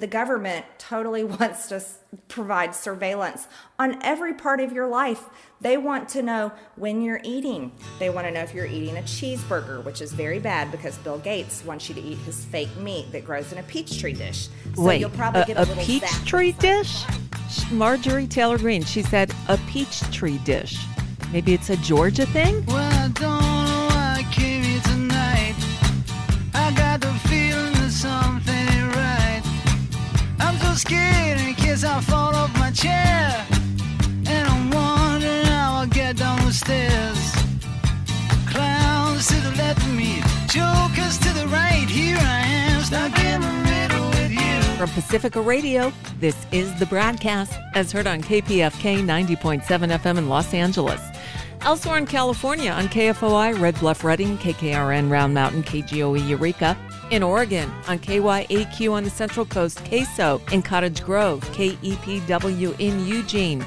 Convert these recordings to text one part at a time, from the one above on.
The government totally wants to provide surveillance on every part of your life. They want to know when you're eating. They want to know if you're eating a cheeseburger, which is very bad because Bill Gates wants you to eat his fake meat that grows in a peach tree dish. So Wait, you'll probably a, get a, a peach tree dish? Marjorie Taylor Greene, she said a peach tree dish. Maybe it's a Georgia thing? Well, case I fall off my chair. And I'm wondering how I'll get down the stairs. Clowns to the left of me, jokers to the right. Here I am, stuck in the middle with you. From Pacifica Radio, this is the BradCast, as heard on KPFK 90.7 FM in Los Angeles. Elsewhere in California on KFOI, Red Bluff Redding, KKRN Round Mountain, KGOE Eureka, in Oregon, on KYAQ on the Central Coast, KSO in Cottage Grove, KEPW in Eugene.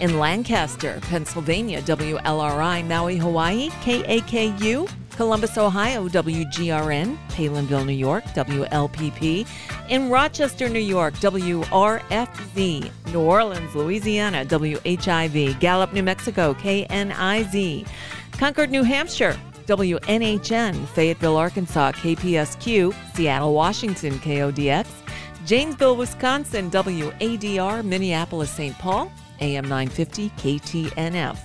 In Lancaster, Pennsylvania, WLRI, Maui, Hawaii, KAKU, Columbus, Ohio, WGRN, Palenville, New York, WLPP, in Rochester, New York, WRFZ, New Orleans, Louisiana, WHIV, Gallup, New Mexico, KNIZ, Concord, New Hampshire, WNHN, Fayetteville, Arkansas, KPSQ, Seattle, Washington, KODX, Janesville, Wisconsin, WADR, Minneapolis, St. Paul, AM 950, KTNF,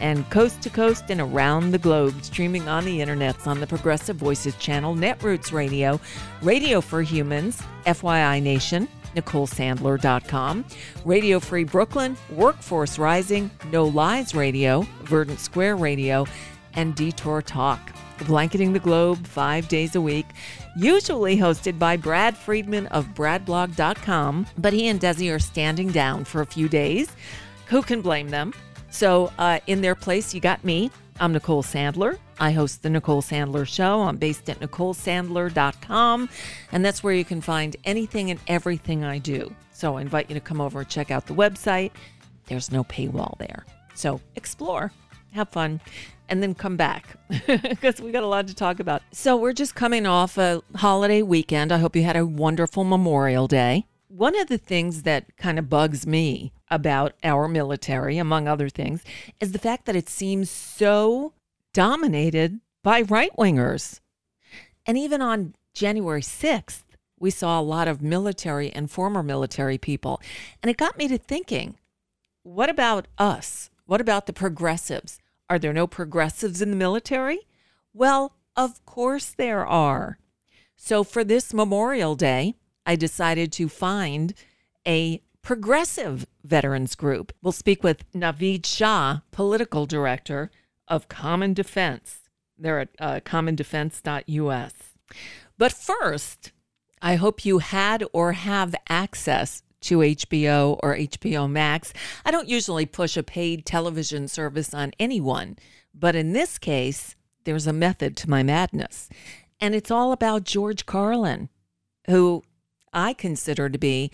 and coast to coast and around the globe, streaming on the internets on the Progressive Voices channel, Netroots Radio, Radio for Humans, FYI Nation, NicoleSandler.com, Radio Free Brooklyn, Workforce Rising, No Lies Radio, Verdant Square Radio, and Detour Talk, blanketing the globe five days a week, usually hosted by Brad Friedman of BradBlog.com. But he and Desi are standing down for a few days. Who can blame them? So, uh, in their place, you got me. I'm Nicole Sandler. I host the Nicole Sandler Show. I'm based at NicoleSandler.com, and that's where you can find anything and everything I do. So, I invite you to come over and check out the website. There's no paywall there. So, explore, have fun and then come back because we got a lot to talk about. So, we're just coming off a holiday weekend. I hope you had a wonderful Memorial Day. One of the things that kind of bugs me about our military, among other things, is the fact that it seems so dominated by right wingers. And even on January 6th, we saw a lot of military and former military people. And it got me to thinking what about us? What about the progressives? Are there no progressives in the military? Well, of course there are. So for this Memorial Day, I decided to find a progressive veterans group. We'll speak with Naveed Shah, political director of Common Defense. They're at uh, commondefense.us. But first, I hope you had or have access to HBO or HBO Max. I don't usually push a paid television service on anyone, but in this case, there's a method to my madness. And it's all about George Carlin, who I consider to be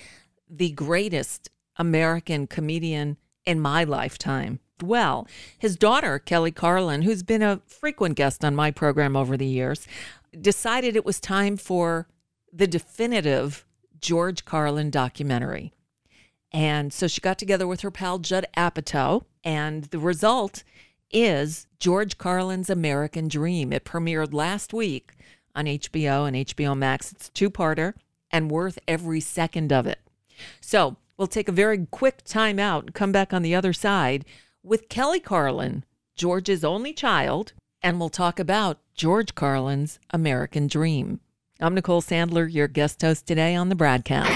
the greatest American comedian in my lifetime. Well, his daughter, Kelly Carlin, who's been a frequent guest on my program over the years, decided it was time for the definitive George Carlin documentary. And so she got together with her pal Judd Apatow, and the result is George Carlin's American Dream. It premiered last week on HBO and HBO Max. It's a two parter and worth every second of it. So we'll take a very quick time out and come back on the other side with Kelly Carlin, George's only child, and we'll talk about George Carlin's American Dream. I'm Nicole Sandler, your guest host today on the BradCast.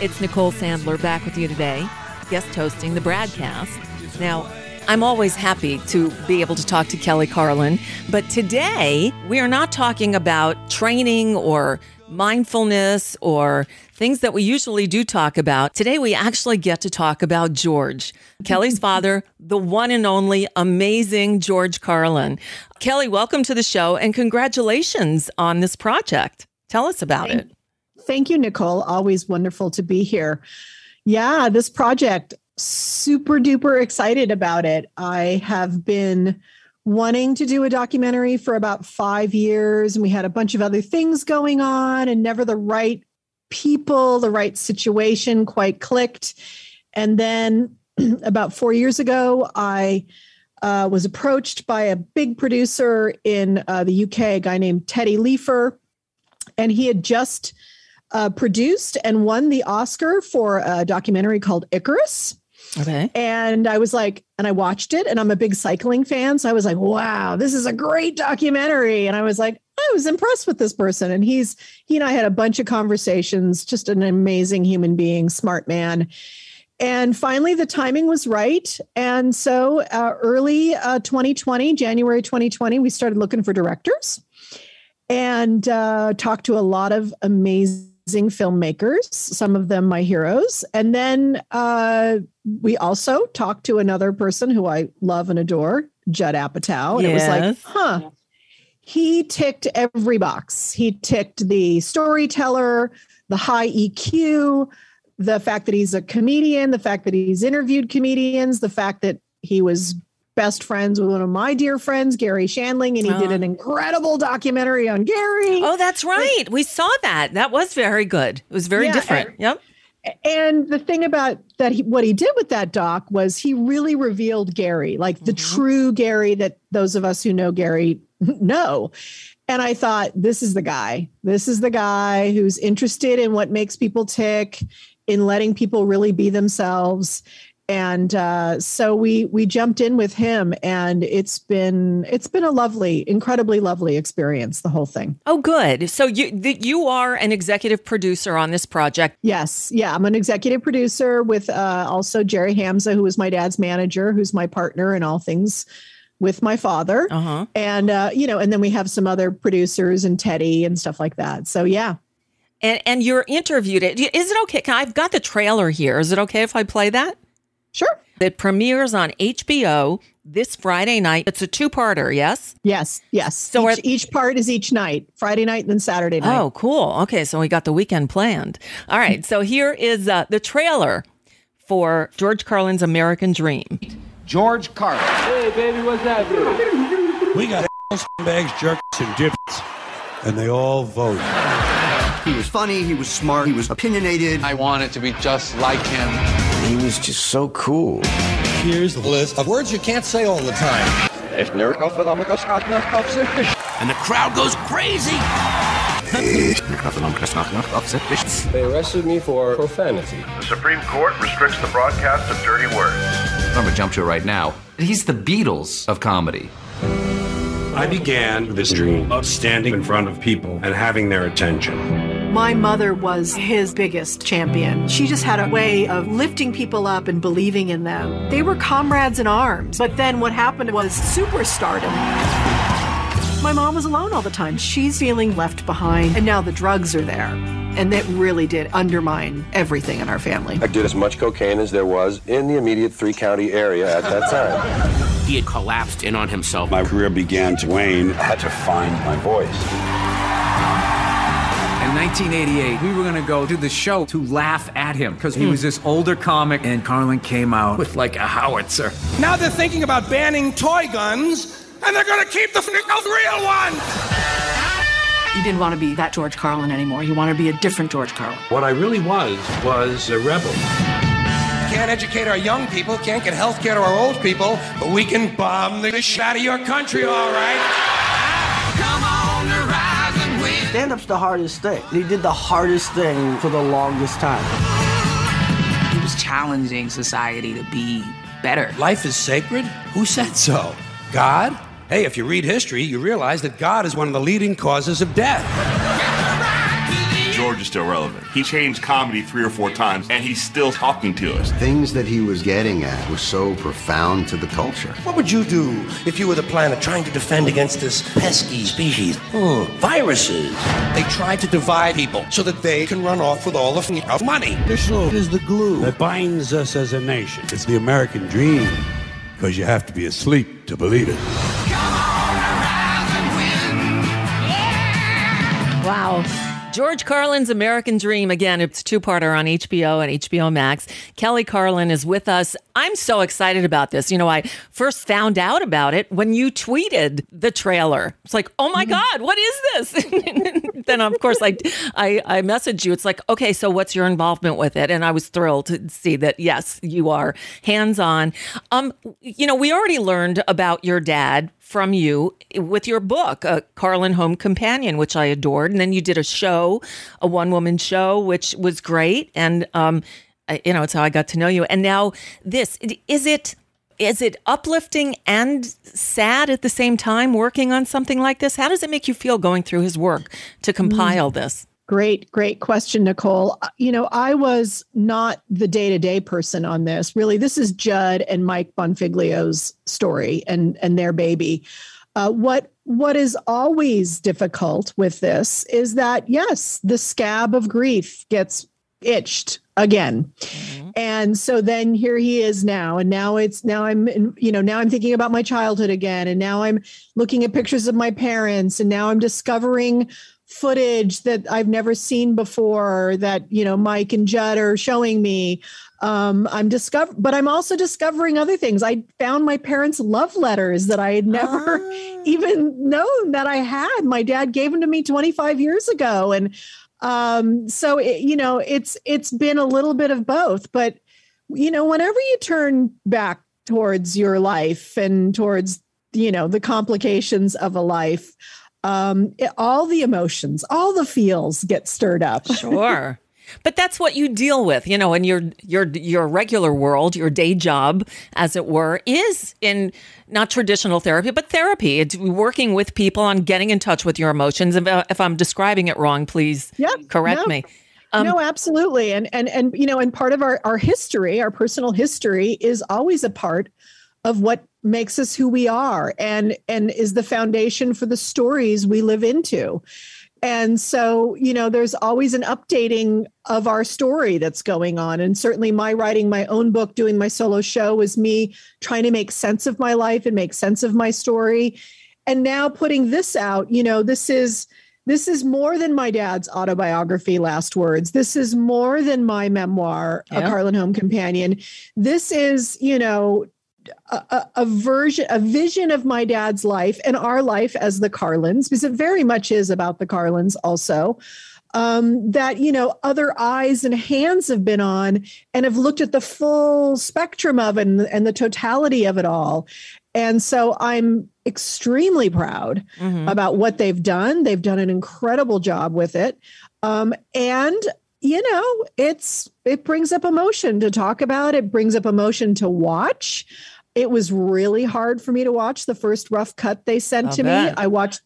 It's Nicole Sandler back with you today, guest hosting the BradCast. Now, I'm always happy to be able to talk to Kelly Carlin, but today we are not talking about training or mindfulness or things that we usually do talk about. Today we actually get to talk about George, Kelly's father, the one and only amazing George Carlin. Kelly, welcome to the show and congratulations on this project. Tell us about Thank, it. Thank you, Nicole. Always wonderful to be here. Yeah, this project, super duper excited about it. I have been wanting to do a documentary for about five years, and we had a bunch of other things going on, and never the right people, the right situation quite clicked. And then about four years ago, I uh, was approached by a big producer in uh, the UK, a guy named Teddy Leifer, and he had just uh, produced and won the Oscar for a documentary called Icarus. Okay. And I was like, and I watched it, and I'm a big cycling fan. So I was like, wow, this is a great documentary. And I was like, I was impressed with this person. And he's, he and I had a bunch of conversations, just an amazing human being, smart man. And finally, the timing was right. And so uh, early uh, 2020, January 2020, we started looking for directors and uh, talked to a lot of amazing filmmakers, some of them my heroes. And then uh, we also talked to another person who I love and adore, Judd Apatow. And it was like, huh. He ticked every box. He ticked the storyteller, the high EQ, the fact that he's a comedian, the fact that he's interviewed comedians, the fact that he was best friends with one of my dear friends, Garry Shandling, and he did Oh. an incredible documentary on Garry. Oh, that's right. We saw that. That was very good. It was very Yeah, different. and- yep. And the thing about that, he, what he did with that doc was he really revealed Garry, like the mm-hmm. true Garry that those of us who know Garry know. And I thought, this is the guy. This is the guy who's interested in what makes people tick, in letting people really be themselves. And uh, so we we jumped in with him, and it's been it's been a lovely, incredibly lovely experience. The whole thing. Oh, good. So you th- you are an executive producer on this project. Yes. Yeah. I'm an executive producer with uh, also Jerry Hamza, who is my dad's manager, who's my partner in all things with my father. Uh huh. And, uh, you know, and then we have some other producers and Teddy and stuff like that. So, yeah. And and you're interviewed. It is it okay? I've got the trailer here. Is it okay if I play that? Sure. It premieres on HBO this Friday night. It's a two-parter. Yes. Yes. Yes. So each, are- each part is each night, Friday night and then Saturday night. Oh, cool. Okay, so we got the weekend planned. All right, so here is uh, the trailer for George Carlin's American Dream. George Carlin. Hey, baby, what's that? Dude? We got bags, jerks, and gypsies, and they all vote. He was funny, he was smart, he was opinionated. I want it to be just like him. He was just so cool. Here's the list of words you can't say all the time. And the crowd goes crazy. They arrested me for profanity. The Supreme Court restricts the broadcast of dirty words. I'm gonna jump to it right now. He's the Beatles of comedy. I began this dream of standing in front of people and having their attention. My mother was his biggest champion. She just had a way of lifting people up and believing in them. They were comrades in arms. But then what happened was superstardom. My mom was alone all the time. She's feeling left behind, and now the drugs are there. And that really did undermine everything in our family. I did as much cocaine as there was in the immediate three county area at that time. He had collapsed in on himself. My career began to wane. I had to find my voice. In 1988, we were gonna go to the show to laugh at him because he hmm. was this older comic, and Carlin came out with like a howitzer. Now they're thinking about banning toy guns, and they're gonna keep the f- real one. You didn't want to be that George Carlin anymore. You wanted to be a different George Carlin. What I really was was a rebel. Can't educate our young people, can't get health care to our old people, but we can bomb the shit out of your country, all right? Stand up's the hardest thing. He did the hardest thing for the longest time. He was challenging society to be better. Life is sacred? Who said so? God? Hey, if you read history, you realize that God is one of the leading causes of death. George is still relevant. He changed comedy three or four times, and he's still talking to us. Things that he was getting at were so profound to the culture. What would you do if you were the planet trying to defend against this pesky species? Hmm, viruses. They try to divide people so that they can run off with all the f- money. This love is the glue that binds us as a nation. It's the American dream, because you have to be asleep to believe it. Wow. George Carlin's American Dream. Again, it's two parter on HBO and HBO Max. Kelly Carlin is with us. I'm so excited about this. You know, I first found out about it when you tweeted the trailer. It's like, oh my God, what is this? then, of course, I, I, I messaged you. It's like, okay, so what's your involvement with it? And I was thrilled to see that, yes, you are hands on. Um, you know, we already learned about your dad from you with your book, a Carlin Home Companion, which I adored. And then you did a show, a one woman show, which was great. And, um, you know, it's how I got to know you. And now this, is it, is it uplifting and sad at the same time working on something like this? How does it make you feel going through his work to compile mm. this? Great, great question, Nicole. Uh, you know, I was not the day to day person on this. Really, this is Judd and Mike Bonfiglio's story and and their baby. Uh, what what is always difficult with this is that yes, the scab of grief gets itched again. Mm-hmm. And so then here he is now and now it's now I'm you know now I'm thinking about my childhood again and now I'm looking at pictures of my parents and now I'm discovering footage that I've never seen before that, you know, Mike and Judd are showing me. Um, I'm discover, but I'm also discovering other things. I found my parents' love letters that I had never ah. even known that I had. My dad gave them to me 25 years ago, and um, so it, you know, it's it's been a little bit of both. But you know, whenever you turn back towards your life and towards you know the complications of a life um, it, all the emotions, all the feels get stirred up. Sure. But that's what you deal with, you know, in your your your regular world, your day job, as it were, is in not traditional therapy, but therapy. It's working with people on getting in touch with your emotions. If, if I'm describing it wrong, please yep, correct me. Um, no, absolutely, and and and you know, and part of our our history, our personal history, is always a part of what makes us who we are and and is the foundation for the stories we live into. And so you know there's always an updating of our story that's going on. And certainly my writing my own book doing my solo show was me trying to make sense of my life and make sense of my story. And now putting this out you know this is this is more than my dad's autobiography last words. This is more than my memoir yeah. a carlin home companion. This is you know a, a, version, a vision of my dad's life and our life as the Carlins, because it very much is about the Carlins also. Um, that you know other eyes and hands have been on and have looked at the full spectrum of it and, and the totality of it all and so i'm extremely proud mm-hmm. about what they've done they've done an incredible job with it um, and you know it's it brings up emotion to talk about it brings up emotion to watch it was really hard for me to watch the first rough cut they sent I'll to bet. me. I watched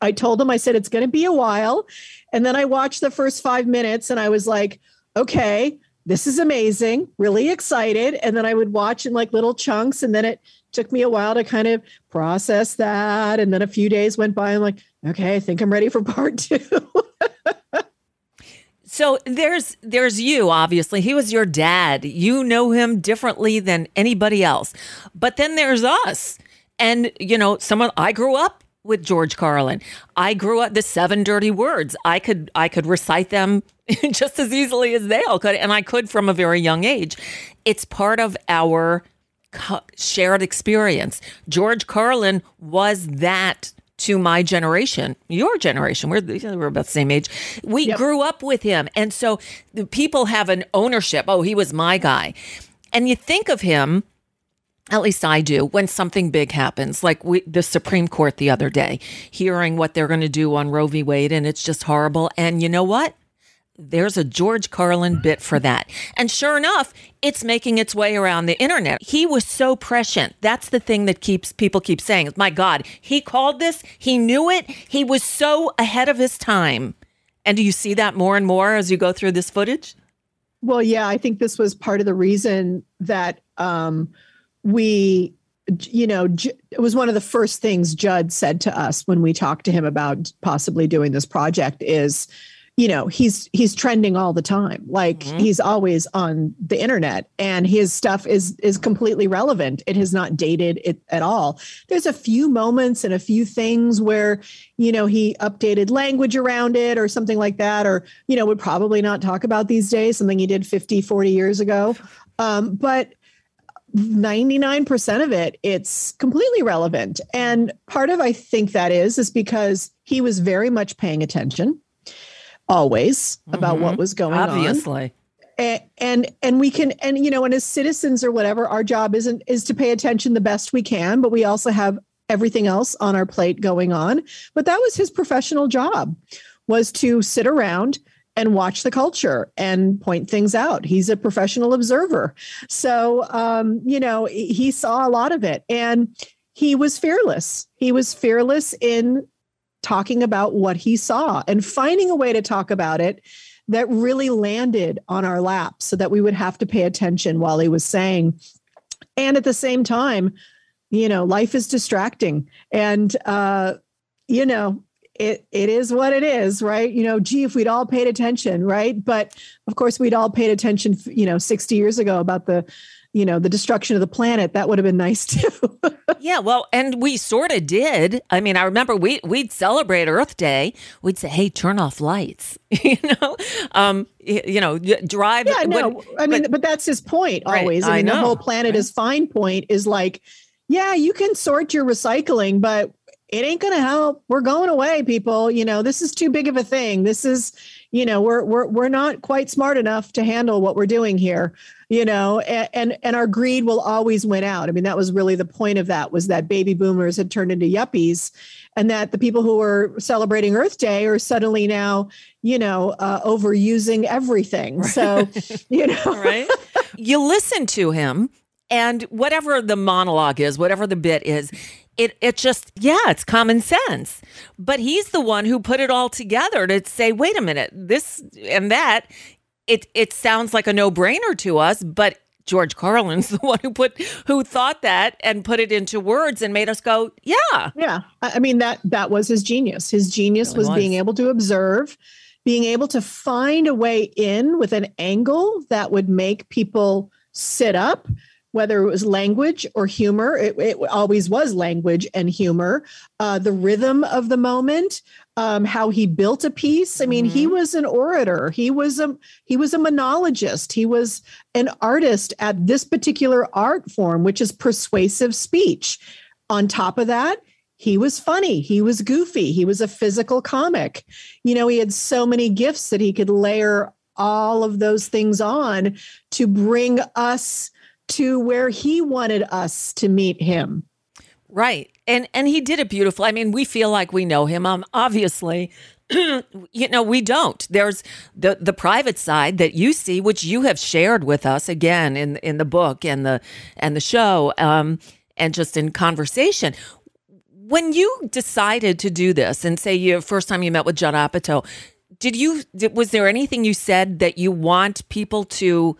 I told them I said it's going to be a while and then I watched the first 5 minutes and I was like, "Okay, this is amazing, really excited." And then I would watch in like little chunks and then it took me a while to kind of process that and then a few days went by and I'm like, "Okay, I think I'm ready for part 2." So there's there's you obviously. He was your dad. You know him differently than anybody else. But then there's us. And you know, someone I grew up with George Carlin. I grew up the seven dirty words. I could I could recite them just as easily as they all could and I could from a very young age. It's part of our shared experience. George Carlin was that to my generation, your generation, we're, we're about the same age. We yep. grew up with him. And so the people have an ownership. Oh, he was my guy. And you think of him, at least I do, when something big happens, like we, the Supreme Court the other day, hearing what they're going to do on Roe v. Wade, and it's just horrible. And you know what? There's a George Carlin bit for that. And sure enough, it's making its way around the internet. He was so prescient. That's the thing that keeps people keep saying, "My god, he called this, he knew it, he was so ahead of his time." And do you see that more and more as you go through this footage? Well, yeah, I think this was part of the reason that um, we you know, it was one of the first things Judd said to us when we talked to him about possibly doing this project is you know he's he's trending all the time. Like Mm-hmm. he's always on the internet and his stuff is is completely relevant. It has not dated it at all. There's a few moments and a few things where you know he updated language around it or something like that or you know would probably not talk about these days something he did 50 40 years ago. Um, but 99% of it it's completely relevant. And part of i think that is is because he was very much paying attention always about what Mhm. was going Obviously. on and, and and we can and you know and as citizens or whatever our job isn't is to pay attention the best we can but we also have everything else on our plate going on. But that was his professional job was to sit around and watch the culture and point things out. He's a professional observer. So um you know he saw a lot of it. And he was fearless. He was fearless in talking about what he saw and finding a way to talk about it that really landed on our laps so that we would have to pay attention while he was saying. And at the same time, you know, life is distracting. And uh, you know, it it is what it is, right? You know, gee, if we'd all paid attention, right? But of course, we'd all paid attention, you know, 60 years ago about the, you know, the destruction of the planet. That would have been nice too. Yeah, well, and we sort of did. I mean, I remember we we'd celebrate Earth Day. We'd say, "Hey, turn off lights," you know, um, you know, drive. Yeah, no, when- I mean, but, that's his point always. I I mean, the know, whole planet is fine point is like, yeah, you can sort your recycling, but it ain't going to help. We're going away, people. You know, this is too big of a thing. This is, you know, we're we're we're not quite smart enough to handle what we're doing here. You know, and and, and our greed will always win out. I mean, that was really the point of that was that baby boomers had turned into yuppies, and that the people who were celebrating Earth Day are suddenly now, you know, uh, overusing everything. So, you know, right? you listen to him, and whatever the monologue is, whatever the bit is, it it just yeah, it's common sense. But he's the one who put it all together to say, wait a minute, this and that. It it sounds like a no brainer to us, but. George Carlin's the one who put who thought that and put it into words and made us go, yeah. Yeah. I I mean that that was his genius. His genius Really was, was. being able to observe, being able to find a way in with an angle that would make people sit up, whether it was language or humor. It, it always was language and humor. Uh, the rhythm of the moment, um, how he built a piece. I mean, he was an orator. He was a he was a monologist. He was an artist at this particular art form, which is persuasive speech. On top of that, he was funny. He was goofy. He was a physical comic. You know, he had so many gifts that he could layer all of those things on to bring us to where he wanted us to meet him. Right. And and he did it beautiful. I mean, we feel like we know him. Um obviously you know, we don't. There's the the private side that you see which you have shared with us again in in the book and the and the show um and just in conversation. When you decided to do this and say you first time you met with John Apatow, did you did, was there anything you said that you want people to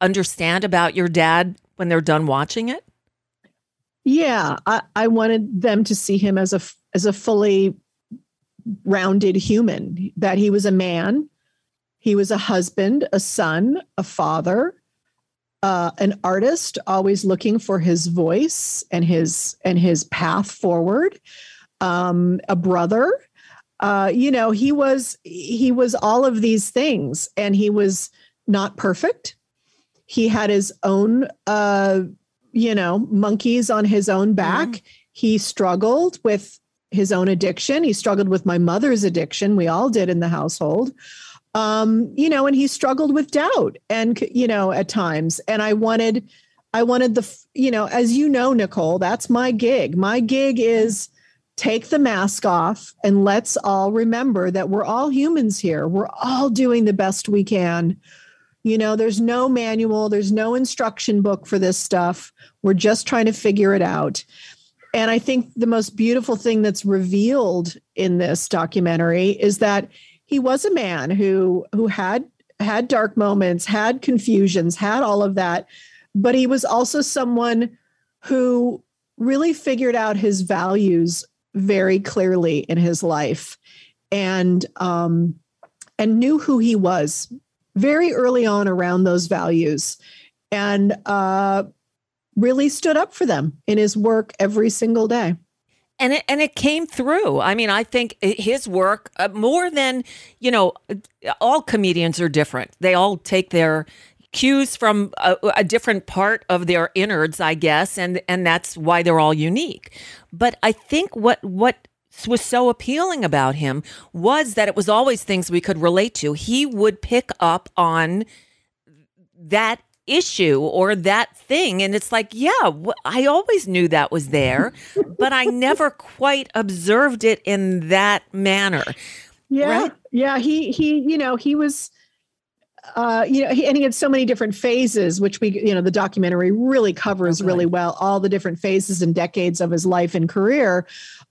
understand about your dad when they're done watching it? Yeah, I, I wanted them to see him as a as a fully rounded human. That he was a man, he was a husband, a son, a father, uh, an artist, always looking for his voice and his and his path forward. Um, a brother, uh, you know, he was he was all of these things, and he was not perfect. He had his own uh, you know, monkeys on his own back. He struggled with his own addiction. He struggled with my mother's addiction. We all did in the household. Um, you know, and he struggled with doubt and you know, at times. And I wanted I wanted the you know, as you know, Nicole, that's my gig. My gig is take the mask off and let's all remember that we're all humans here. We're all doing the best we can. You know, there's no manual, there's no instruction book for this stuff. We're just trying to figure it out. And I think the most beautiful thing that's revealed in this documentary is that he was a man who who had had dark moments, had confusions, had all of that, but he was also someone who really figured out his values very clearly in his life. And um and knew who he was very early on around those values and uh, really stood up for them in his work every single day. And it, and it came through. I mean, I think his work uh, more than, you know, all comedians are different. They all take their cues from a, a, different part of their innards, I guess, and and that's why they're all unique. But I think what what was so appealing about him was that it was always things we could relate to. He would pick up on that issue or that thing and it's like yeah i always knew that was there but i never quite observed it in that manner yeah right? yeah he he you know he was uh, you know, he, and he had so many different phases, which we, you know, the documentary really covers okay. really well all the different phases and decades of his life and career.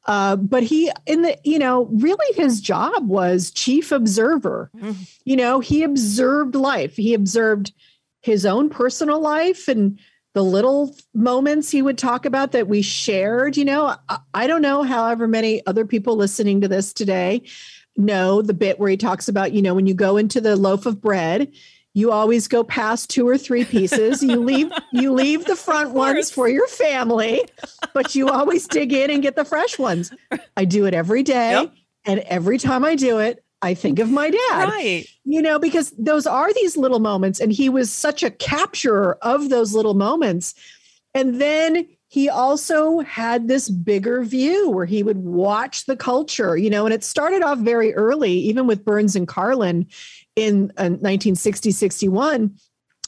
Uh, but he, in the, you know, really his job was chief observer. Mm-hmm. You know, he observed life. He observed his own personal life and the little moments he would talk about that we shared. You know, I, I don't know, however many other people listening to this today know the bit where he talks about, you know, when you go into the loaf of bread, you always go past two or three pieces. You leave you leave the front ones for your family, but you always dig in and get the fresh ones. I do it every day, yep. and every time I do it, I think of my dad. Right. You know, because those are these little moments. And he was such a capturer of those little moments. And then he also had this bigger view where he would watch the culture, you know, and it started off very early, even with Burns and Carlin in uh, 1960, 61,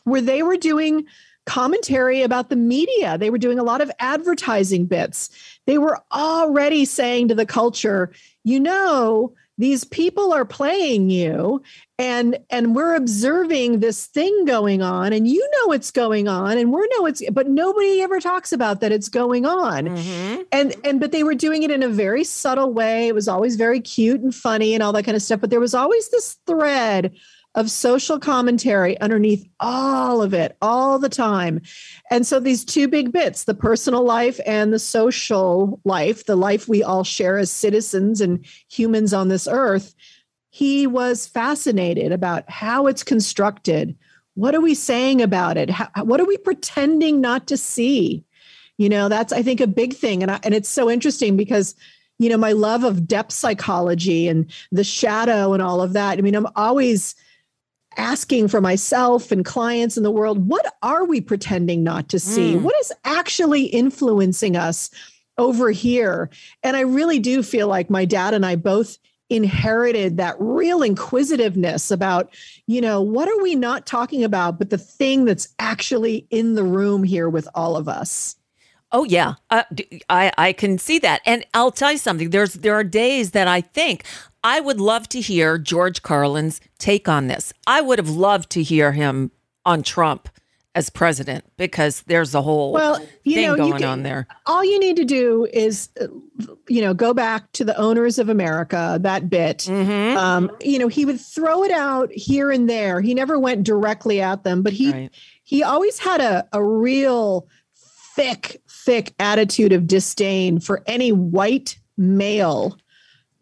where they were doing commentary about the media. They were doing a lot of advertising bits. They were already saying to the culture, you know, these people are playing you and and we're observing this thing going on and you know it's going on and we're know it's but nobody ever talks about that it's going on mm-hmm. and and but they were doing it in a very subtle way it was always very cute and funny and all that kind of stuff but there was always this thread of social commentary underneath all of it all the time. And so these two big bits, the personal life and the social life, the life we all share as citizens and humans on this earth, he was fascinated about how it's constructed. What are we saying about it? How, what are we pretending not to see? You know, that's I think a big thing and I, and it's so interesting because you know, my love of depth psychology and the shadow and all of that. I mean, I'm always asking for myself and clients in the world what are we pretending not to see? Mm. What is actually influencing us over here? And I really do feel like my dad and I both inherited that real inquisitiveness about you know what are we not talking about but the thing that's actually in the room here with all of us Oh yeah, uh, I I can see that, and I'll tell you something. There's there are days that I think I would love to hear George Carlin's take on this. I would have loved to hear him on Trump as president because there's a whole well, you thing know, going can, on there. All you need to do is, you know, go back to the owners of America, that bit. Mm-hmm. Um, you know, he would throw it out here and there. He never went directly at them, but he right. he always had a, a real thick, thick attitude of disdain for any white male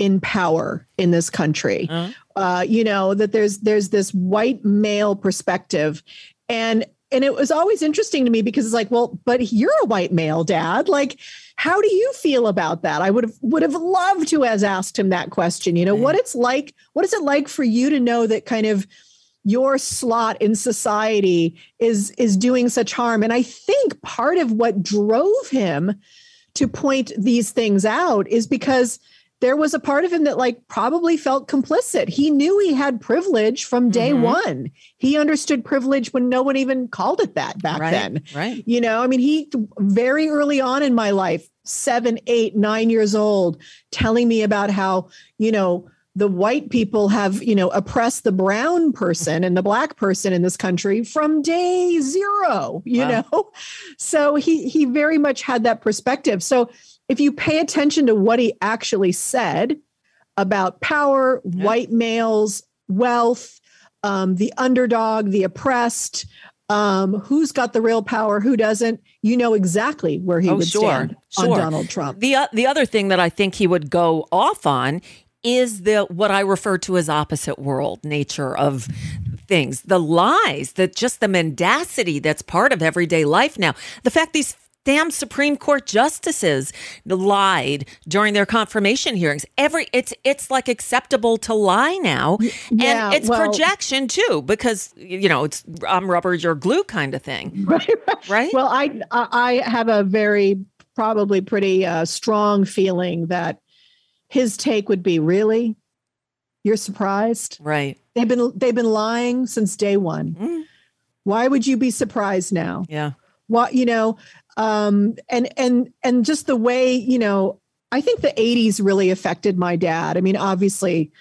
in power in this country. Uh-huh. Uh, you know that there's there's this white male perspective, and and it was always interesting to me because it's like, well, but you're a white male, Dad. Like, how do you feel about that? I would have would have loved to have asked him that question. You know, what it's like. What is it like for you to know that kind of your slot in society is is doing such harm? And I think part of what drove him to point these things out is because there was a part of him that like probably felt complicit. He knew he had privilege from day mm-hmm. one. He understood privilege when no one even called it that back right, then. Right. You know, I mean, he very early on in my life, seven, eight, nine years old, telling me about how, you know, the white people have, you know, oppressed the brown person and the black person in this country from day zero, you wow. know? So he he very much had that perspective. So if you pay attention to what he actually said about power, yeah. white males, wealth, um, the underdog, the oppressed, um, who's got the real power, who doesn't, you know exactly where he oh, would sure, stand sure. on Donald Trump. The uh, the other thing that I think he would go off on is the what I refer to as opposite world nature of things, the lies, that just the mendacity that's part of everyday life now. The fact these damn Supreme Court justices lied during their confirmation hearings. Every it's it's like acceptable to lie now, Yeah, and it's well- projection too, because you know it's I'm rubber, you're glue kind of thing, right? Well, I I have a very probably pretty uh, strong feeling that his take would be really? You're surprised? Right. They've been they've been lying since day one. Why would you be surprised now? Yeah. What you know um and and and just the way you know i think the 80s really affected my dad i mean obviously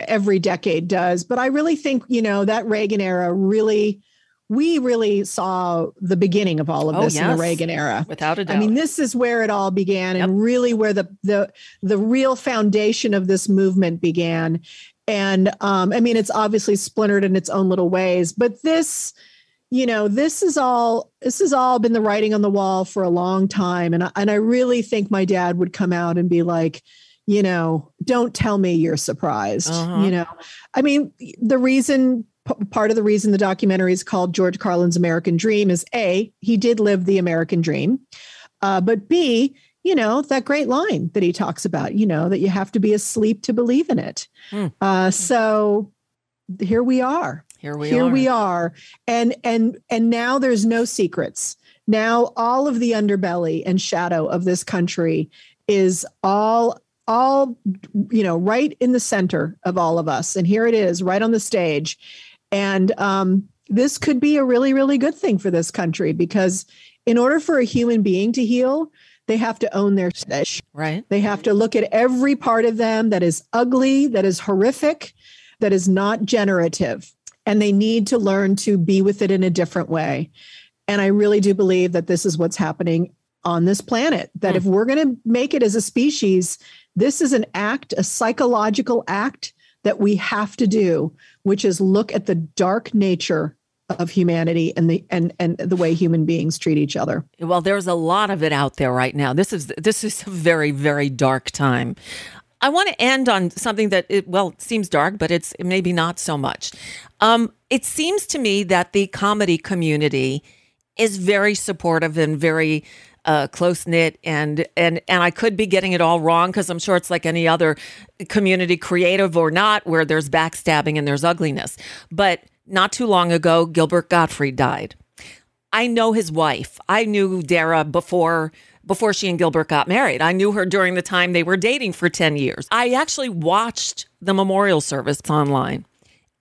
every decade does but i really think you know that reagan era really we really saw the beginning of all of Oh, this in the reagan era without a doubt. I mean, this is where it all began, and really where the the the real foundation of this movement began. And um, I mean, it's obviously splintered in its own little ways, but this, you know, this is all this has all been the writing on the wall for a long time. And I, and I really think my dad would come out and be like, you know, don't tell me you're surprised. Uh-huh. You know, I mean, the reason p- part of the reason the documentary is called George Carlin's American Dream is a he did live the American dream, uh, but b you know that great line that he talks about, you know that you have to be asleep to believe in it. Hmm. Uh, so here we are. Here we here are. we are, and and and now there's no secrets. Now all of the underbelly and shadow of this country is all all you know right in the center of all of us. And here it is right on the stage. And um, this could be a really really good thing for this country because in order for a human being to heal they have to own their flesh. Right. They have to look at every part of them that is ugly that is horrific that is not generative and they need to learn to be with it in a different way and i really do believe that this is what's happening on this planet that if hmm. we're going to make it as a species this is an act a psychological act that we have to do which is look at the dark nature of humanity and the and and the way human beings treat each other Well, there's a lot of it out there right now. This is this is a very very dark time. I want to end on something that it well seems dark, but it's maybe not so much. Um, it seems to me that the comedy community is very supportive and very uh, close knit, and and and I could be getting it all wrong because I'm sure it's like any other community, creative or not, where there's backstabbing and there's ugliness. But not too long ago, Gilbert Gottfried died. I know his wife. I knew Dara before before she and Gilbert got married. I knew her during the time they were dating for 10 years. I actually watched the memorial service online.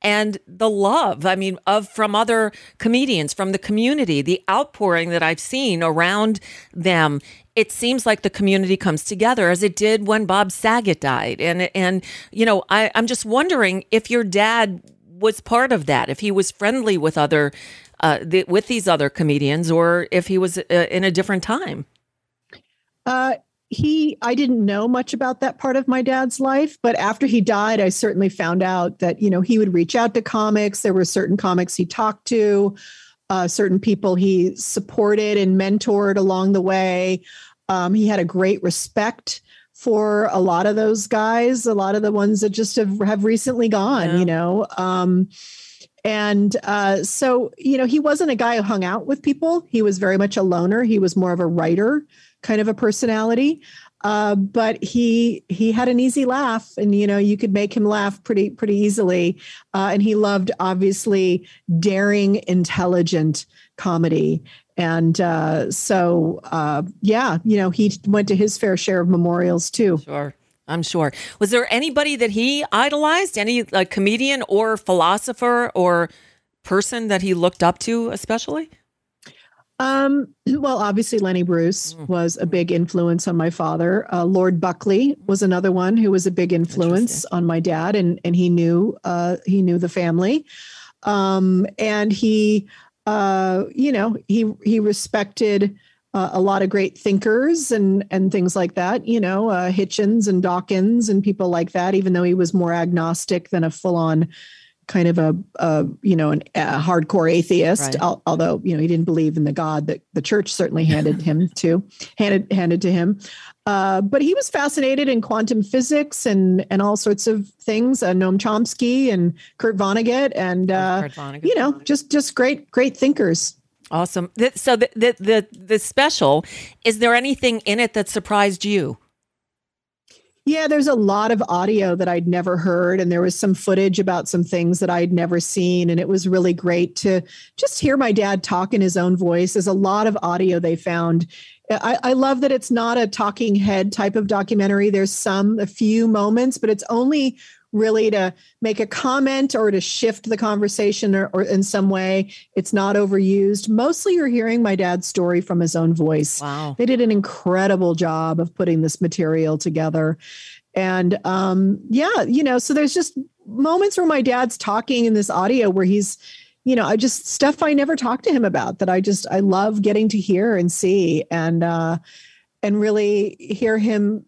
And the love, I mean, of from other comedians, from the community, the outpouring that I've seen around them, it seems like the community comes together as it did when Bob Saget died. And and you know, I, I'm just wondering if your dad was part of that, if he was friendly with other uh, the, with these other comedians, or if he was uh, in a different time. Uh, he, I didn't know much about that part of my dad's life, but after he died, I certainly found out that, you know, he would reach out to comics. There were certain comics he talked to, uh, certain people he supported and mentored along the way. Um, he had a great respect for a lot of those guys, a lot of the ones that just have, have recently gone, you know. Um, and uh, so, you know, he wasn't a guy who hung out with people. He was very much a loner. He was more of a writer kind of a personality. Uh, but he he had an easy laugh, and you know you could make him laugh pretty pretty easily. Uh, and he loved obviously daring, intelligent comedy. And uh, so, uh, yeah, you know, he went to his fair share of memorials too. Sure. I'm sure. Was there anybody that he idolized? Any like comedian or philosopher or person that he looked up to, especially? Um, well, obviously, Lenny Bruce was a big influence on my father. Uh, Lord Buckley was another one who was a big influence on my dad, and and he knew uh, he knew the family, um, and he, uh, you know, he he respected. Uh, a lot of great thinkers and and things like that, you know, uh, Hitchens and Dawkins and people like that. Even though he was more agnostic than a full on kind of a, a you know an, a hardcore atheist Right. al- although you know he didn't believe in the god that the church certainly handed him to handed handed to him uh, but he was fascinated in quantum physics and and all sorts of things uh, noam chomsky and kurt vonnegut and uh, Kurt Vonnegut. you know just just great great thinkers Awesome. So the, the the the special is there anything in it that surprised you? Yeah, there's a lot of audio that I'd never heard, and there was some footage about some things that I'd never seen. And it was really great to just hear my dad talk in his own voice. There's a lot of audio they found. I, I love that it's not a talking head type of documentary. There's some, a few moments, but it's only really to make a comment or to shift the conversation or, or in some way. It's not overused. Mostly you're hearing my dad's story from his own voice. Wow. They did an incredible job of putting this material together. And um, yeah, you know, so there's just moments where my dad's talking in this audio where he's, you know, I just stuff I never talked to him about that I just I love getting to hear and see and uh and really hear him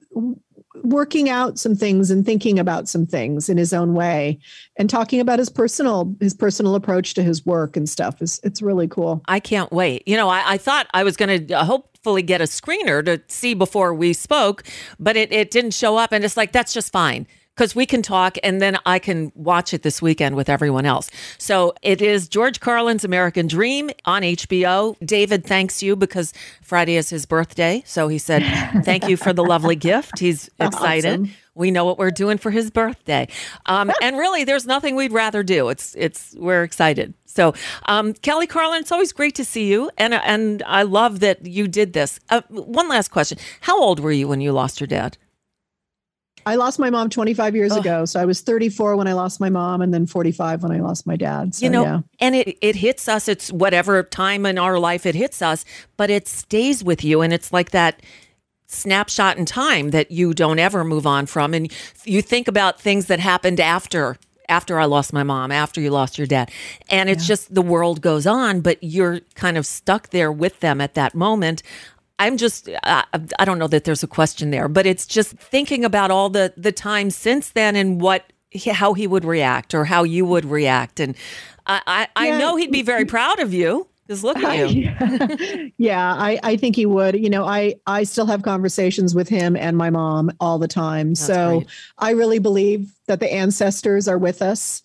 working out some things and thinking about some things in his own way and talking about his personal his personal approach to his work and stuff is it's really cool I can't wait. You know, I, I thought I was going to uh, hopefully get a screener to see before we spoke, but it, it didn't show up. And it's like, that's just fine because we can talk and then I can watch it this weekend with everyone else. So it is George Carlin's American Dream on HBO. David thanks you because Friday is his birthday. So he said, thank you for the lovely gift. He's excited. Awesome. We know what we're doing for his birthday. Um, and really, there's nothing we'd rather do. It's, it's, we're excited. So, um, Kelly Carlin, it's always great to see you, and and I love that you did this. Uh, one last question: How old were you when you lost your dad? I lost my mom 25 years Ugh. ago. So I was 34 when I lost my mom and then 45 when I lost my dad. So you know, yeah. and it it hits us. It's whatever time in our life it hits us, but it stays with you, and it's like that snapshot in time that you don't ever move on from, and you think about things that happened after. After I lost my mom, after you lost your dad. And it's just the world goes on, but you're kind of stuck there with them at that moment. I'm just uh, I don't know that there's a question there, but it's just thinking about all the the time since then and what how he would react or how you would react, and I I, I know he'd be very proud of you. Just look at you. yeah, I, I think he would. You know, I I still have conversations with him and my mom all the time. so great. I really believe that the ancestors are with us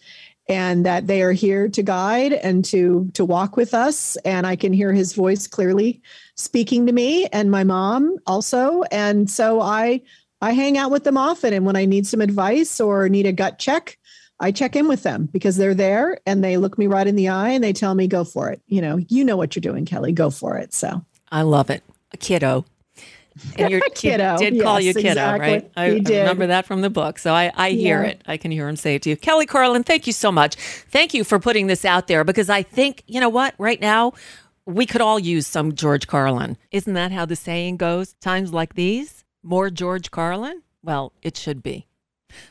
and that they are here to guide and to to walk with us. And I can hear his voice clearly speaking to me and my mom also. And so I I hang out with them often. And when I need some advice or need a gut check, I check in with them because they're there and they look me right in the eye and they tell me, go for it. You know, you know what you're doing, Kelly. Go for it. So I love it, a kiddo. And you're, Kiddo, did call yes, you kiddo, exactly. right? I, I remember that from the book. So I, I hear Yeah. it. I can hear him say it to you. Kelly Carlin, thank you so much. Thank you for putting this out there because I think, you know what, right now, we could all use some George Carlin. Isn't that how the saying goes? Times like these, more George Carlin? Well, it should be.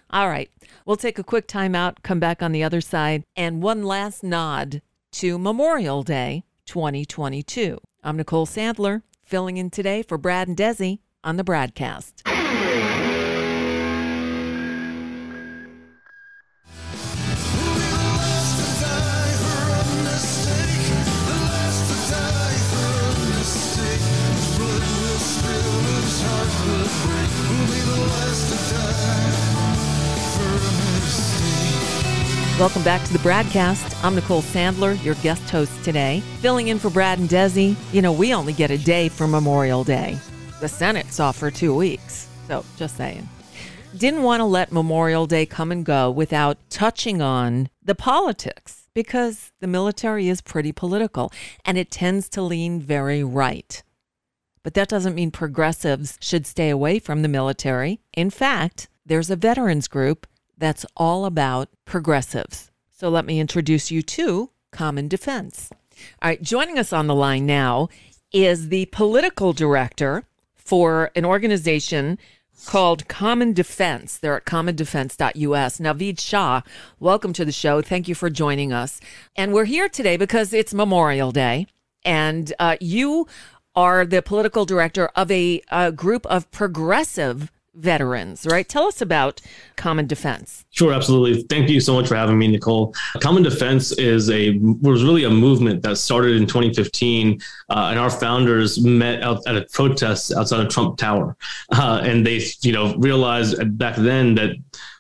All right. We'll take a quick time out, come back on the other side, and one last nod to Memorial Day 2022. I'm Nicole Sandler, filling in today for Brad and Desi on the BradCast. Welcome back to the BradCast. I'm Nicole Sandler, your guest host today. Filling in for Brad and Desi. You know, we only get a day for Memorial Day. The Senate's off for two weeks. So, just saying. Didn't want to let Memorial Day come and go without touching on the politics because the military is pretty political and it tends to lean very right. But that doesn't mean progressives should stay away from the military. In fact, there's a veterans group that's all about progressives. So let me introduce you to Common Defense. All right, joining us on the line now is the political director for an organization called Common Defense. They're at commondefense.us. Naveed Shah, welcome to the show. Thank you for joining us. And we're here today because it's Memorial Day, and uh, you are the political director of a, a group of progressive veterans, right? Tell us about Common Defense. Sure, absolutely. Thank you so much for having me, Nicole. Common Defense is a was really a movement that started in 2015, uh, and our founders met out at a protest outside of Trump Tower, uh, and they, you know, realized back then that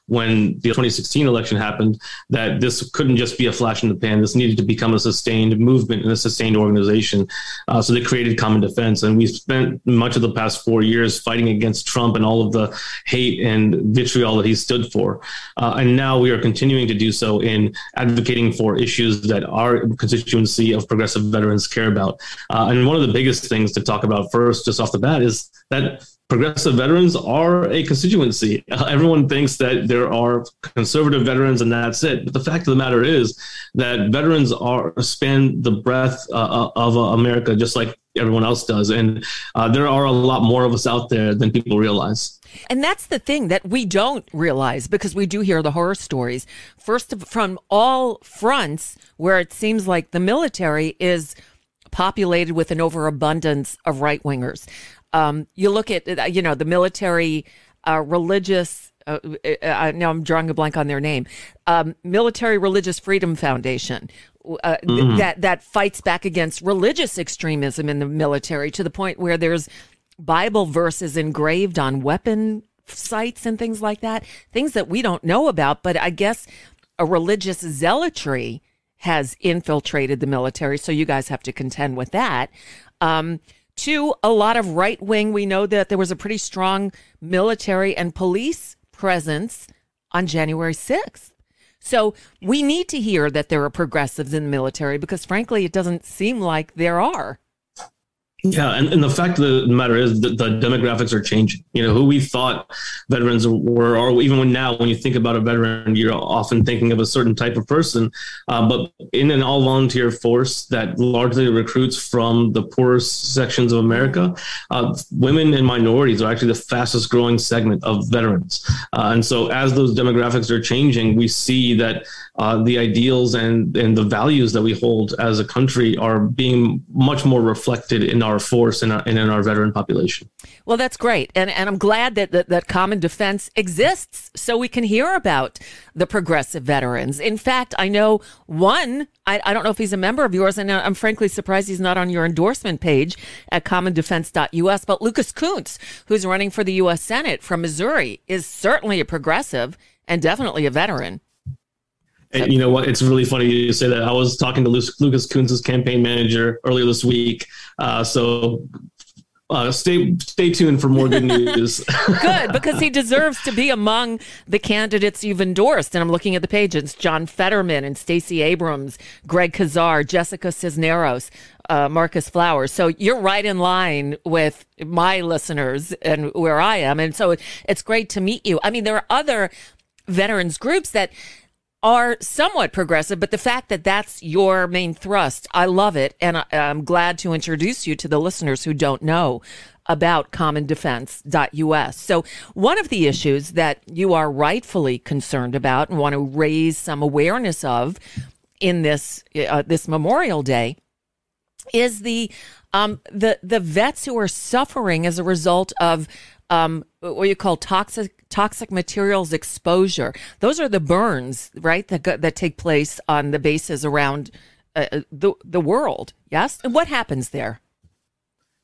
when the 2016 election happened that this couldn't just be a flash in the pan. This needed to become a sustained movement and a sustained organization. Uh, so they created Common Defense, and we spent much of the past four years fighting against Trump and all of the hate and vitriol that he stood for. Uh, and now we are continuing to do so in advocating for issues that our constituency of progressive veterans care about. Uh, and one of the biggest things to talk about first, just off the bat, is that progressive veterans are a constituency. Everyone thinks that there are conservative veterans and that's it. But the fact of the matter is that veterans are span the breadth uh, uh of uh, America just like everyone else does. And uh, there are a lot more of us out there than people realize. And that's the thing that we don't realize because we do hear the horror stories. First, from all fronts, where it seems like the military is populated with an overabundance of right wingers. Um, you look at, uh, you know, the military, uh, religious, uh, uh, uh, now I'm drawing a blank on their name, um, Military Religious Freedom Foundation. Uh, mm-hmm. that that fights back against religious extremism in the military to the point where there's Bible verses engraved on weapon sights and things like that, things that we don't know about. But I guess a religious zealotry has infiltrated the military, so you guys have to contend with that. Um, Two, a lot of right wing. We know that there was a pretty strong military and police presence on January 6th. So we need to hear that there are progressives in the military because, frankly, it doesn't seem like there are. Yeah, and, and the fact of the matter is that the demographics are changing. You know, who we thought veterans were, or even when now, when you think about a veteran, you're often thinking of a certain type of person. Uh, but in an all volunteer force that largely recruits from the poorest sections of America, uh, women and minorities are actually the fastest growing segment of veterans. Uh, and so, as those demographics are changing, we see that uh, the ideals and, and the values that we hold as a country are being much more reflected in our force and, our, and in our veteran population. Well, that's great. And, and I'm glad that, that, that Common Defense exists so we can hear about the progressive veterans. In fact, I know one, I, I don't know if he's a member of yours, and I'm frankly surprised he's not on your endorsement page at commondefense.us, but Lucas Kunce, who's running for the U.S. Senate from Missouri, is certainly a progressive and definitely a veteran. And you know what? It's really funny you say that. I was talking to Lucas Kunce's campaign manager earlier this week. Uh, so uh, stay stay tuned for more good news. good, because he deserves to be among the candidates you've endorsed. And I'm looking at the page. It's John Fetterman and Stacey Abrams, Greg Casar, Jessica Cisneros, uh, Marcus Flowers. So you're right in line with my listeners and where I am. And so it's great to meet you. I mean, there are other veterans groups that are somewhat progressive, but the fact that that's your main thrust, I love it. And I, am glad to introduce you to the listeners who don't know about commondefense.us. So, one of the issues that you are rightfully concerned about and want to raise some awareness of in this uh, this Memorial Day is the um, the the vets who are suffering as a result of um, what you call toxic toxic materials exposure. Those are the burns, right, that that take place on the bases around uh, uh, the the world. Yes, and what happens there?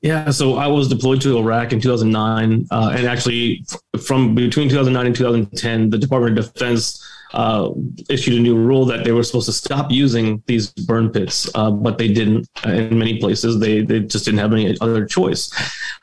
Yeah, so I was deployed to Iraq in 2009, uh, and actually, from between 2009 and 2010, the Department of Defense uh, issued a new rule that they were supposed to stop using these burn pits, uh, but they didn't. In many places, they they just didn't have any other choice.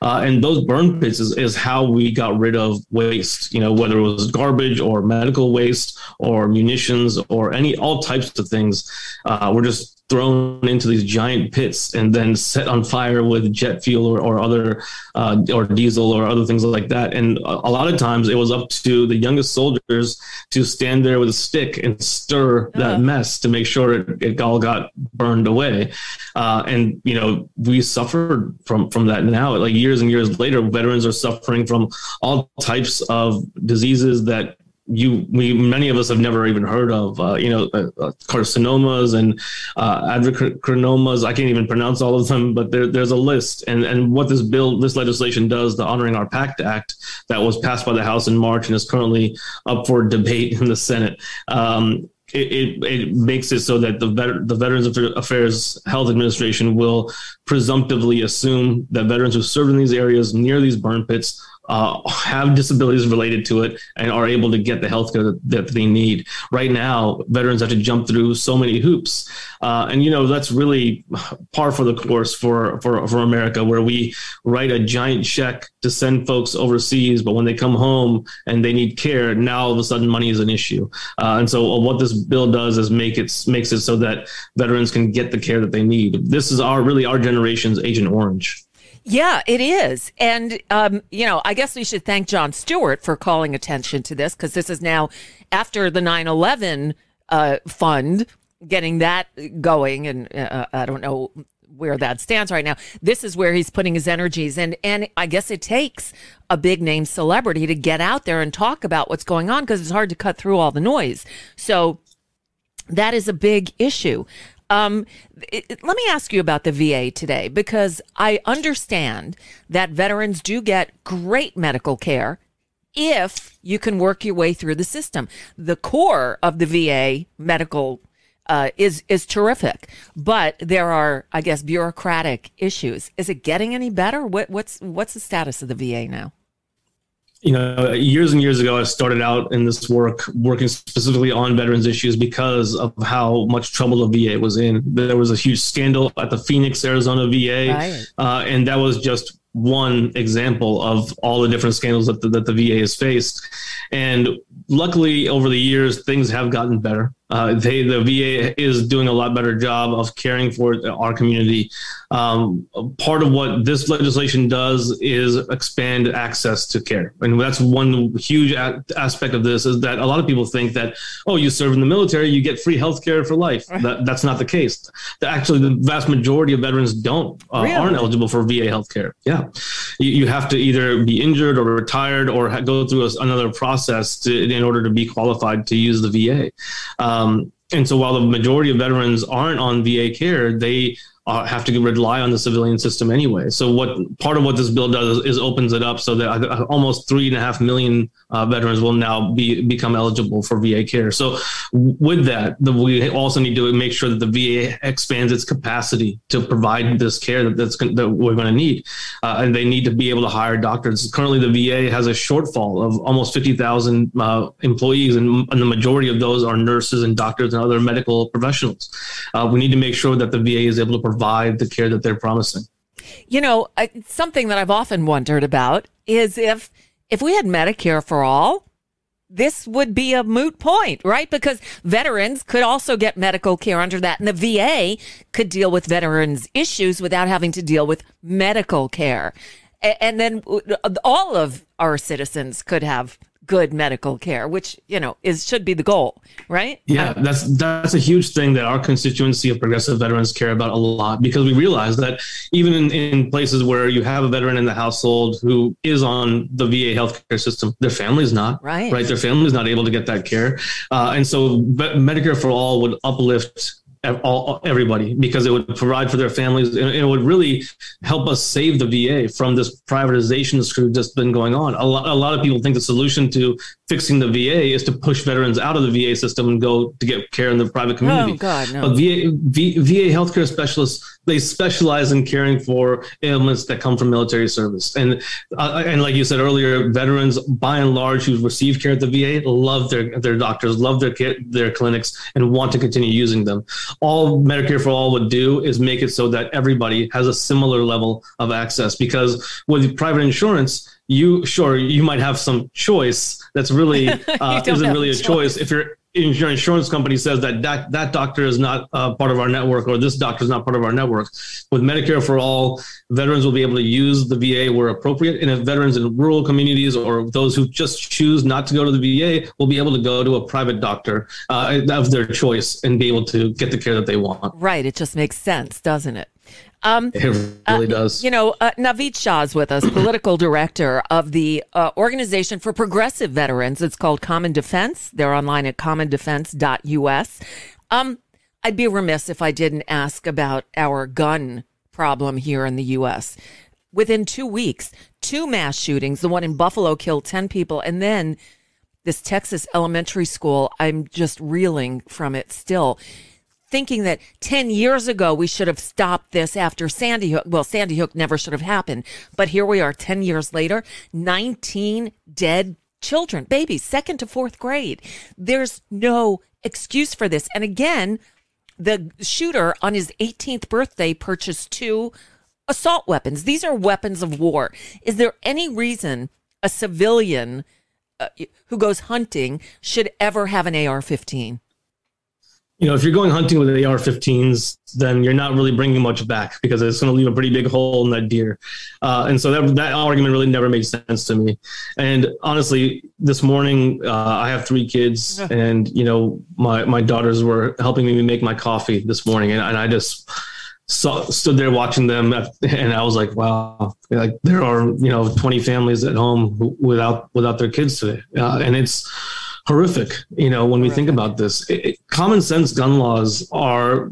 Uh, and those burn pits is, is how we got rid of waste. You know, whether it was garbage or medical waste or munitions or any all types of things. Uh, we're just thrown into these giant pits and then set on fire with jet fuel or, or other uh, or diesel or other things like that. And a, lot of times it was up to the youngest soldiers to stand there with a stick and stir that uh-huh. mess to make sure it, it all got burned away. Uh, and you know we suffered from from that now. Like years and years later veterans are suffering from all types of diseases that you we many of us have never even heard of uh, you know uh, uh, carcinomas and uh, adenocarcinomas i can't even pronounce all of them but there, there's a list. And and what this bill this legislation does the honoring our pact act that was passed by the house in march and is currently up for debate in the senate um, it, it, it, makes it so that the, vet, the Veterans Affairs Health Administration will presumptively assume that veterans who served in these areas near these burn pits uh, have disabilities related to it and are able to get the health care that, that, they need. Right now, veterans have to jump through so many hoops, uh, and you know that's really par for the course for, for for America, where we write a giant check to send folks overseas, but when they come home and they need care, now all of a sudden money is an issue. Uh, and so, uh, what this bill does is make it makes it so that veterans can get the care that they need. This is our really our generation's Agent Orange. Yeah, it is. And, um, you know, I guess we should thank Jon Stewart for calling attention to this because this is now after the 9 11 uh, fund, getting that going. And uh, I don't know where that stands right now. This is where he's putting his energies. And, and I guess it takes a big name celebrity to get out there and talk about what's going on because it's hard to cut through all the noise. So that is a big issue. Um, it, let me ask you about the VA today because I understand that veterans do get great medical care if you can work your way through the system. The core of the VA medical uh, is is terrific, but there are, I guess, bureaucratic issues. Is it getting any better? What, what's what's the status of the VA now? You know, years and years ago, I started out in this work working specifically on veterans issues because of how much trouble the VA was in. There was a huge scandal at the Phoenix, Arizona VA, right. uh, and that was just one example of all the different scandals that the, that the VA has faced. And luckily, over the years, things have gotten better. Uh, they, the VA is doing a lot better job of caring for our community. Um, part of what this legislation does is expand access to care, and that's one huge a- aspect of this. Is that a lot of people think that oh, you serve in the military, you get free health care for life. That, that's not the case. Actually, the vast majority of veterans don't uh, really? aren't eligible for VA health care. Yeah, you, you, have to either be injured or retired or ha- go through a, another process to, in order to be qualified to use the VA. Um, Um, and so while the majority of veterans aren't on VA care, they uh, have to rely on the civilian system anyway. So what part of what this bill does is, opens it up so that almost three and a half million uh, veterans will now be become eligible for VA care. So with that, the, we also need to make sure that the VA expands its capacity to provide this care that that's that we're going to need, uh, and they need to be able to hire doctors. Currently, the VA has a shortfall of almost fifty thousand uh, employees, and, and, the majority of those are nurses and doctors and other medical professionals. Uh, we need to make sure that the VA is able to provide provide the care that they're promising. You know, something that I've often wondered about is if if we had Medicare for all, this would be a moot point, right? Because veterans could also get medical care under that, and the VA could deal with veterans' issues without having to deal with medical care. And then all of our citizens could have good medical care, which you know is should be the goal, right? Yeah, that's that's a huge thing that our constituency of progressive veterans care about a lot because we realize that even in, in places where you have a veteran in the household who is on the VA healthcare system, their family is not right. Right, their family is not able to get that care, uh, and so Medicare for all would uplift all, everybody because it would provide for their families and it would really help us save the VA from this privatization screw that's been going on. A lot, a lot of people think the solution to fixing the VA is to push veterans out of the VA system and go to get care in the private community. Oh God, no. But VA, v, VA healthcare specialists they specialize in caring for ailments that come from military service, and uh, and like you said earlier, veterans by and large who receive care at the VA love their their doctors, love their care, their clinics, and want to continue using them. All Medicare for All would do is make it so that everybody has a similar level of access, because with private insurance you sure you might have some choice that's really uh, isn't really a choice. choice if your your insurance company says that that, that doctor is not uh, part of our network or this doctor is not part of our network. With Medicare for all, veterans will be able to use the VA where appropriate. And if veterans in rural communities or those who just choose not to go to the VA will be able to go to a private doctor uh, of their choice and be able to get the care that they want. Right. It just makes sense, doesn't it? Um, It really does. You know, uh, Naveed Shah is with us, political director of the uh, Organization for Progressive Veterans. It's called Common Defense. They're online at commondefense.us. Um, I'd be remiss if I didn't ask about our gun problem here in the U.S. Within two weeks, two mass shootings. The one in Buffalo killed 10 people, and then this Texas elementary school. I'm just reeling from it still thinking that 10 years ago we should have stopped this after Sandy Hook. Well, Sandy Hook never should have happened. But here we are 10 years later, 19 dead children, babies, second to fourth grade. There's no excuse for this. And again, the shooter on his 18th birthday purchased two assault weapons. These are weapons of war. Is there any reason a civilian uh, who goes hunting should ever have an AR 15? You know, if you're going hunting with AR-15s, then you're not really bringing much back because it's going to leave a pretty big hole in that deer. Uh, and so that that argument really never made sense to me. And honestly, this morning uh, I have three kids, and you know, my my daughters were helping me make my coffee this morning, and, and I just saw, stood there watching them, and I was like, wow, like there are you know 20 families at home without without their kids today, uh, and it's horrific you know when we think about this. It, it, common sense gun laws are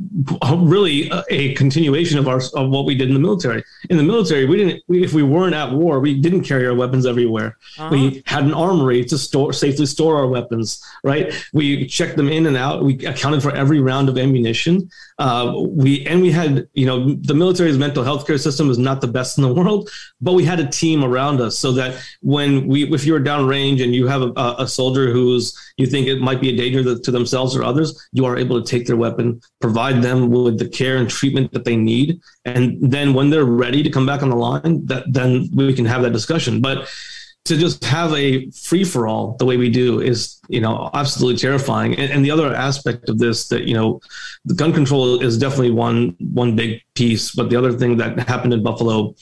really a, a, continuation of our of what we did in the military. In the military we didn't we, if we weren't at war we didn't carry our weapons everywhere. Uh-huh. we had an armory to store safely store our weapons right? We checked them in and out. We accounted for every round of ammunition uh, we and we had you know the military's mental health care system is not the best in the world but we had a team around us so that when we if you're downrange and you have a, a soldier who's you think it might be a danger to themselves or others, you are able to take their weapon, provide them with the care and treatment that they need, and then when they're ready to come back on the line, that then we can have that discussion. But to just have a free for all the way we do is you know absolutely terrifying and, and, the other aspect of this that you know the gun control is definitely one one big piece but the other thing that happened in buffalo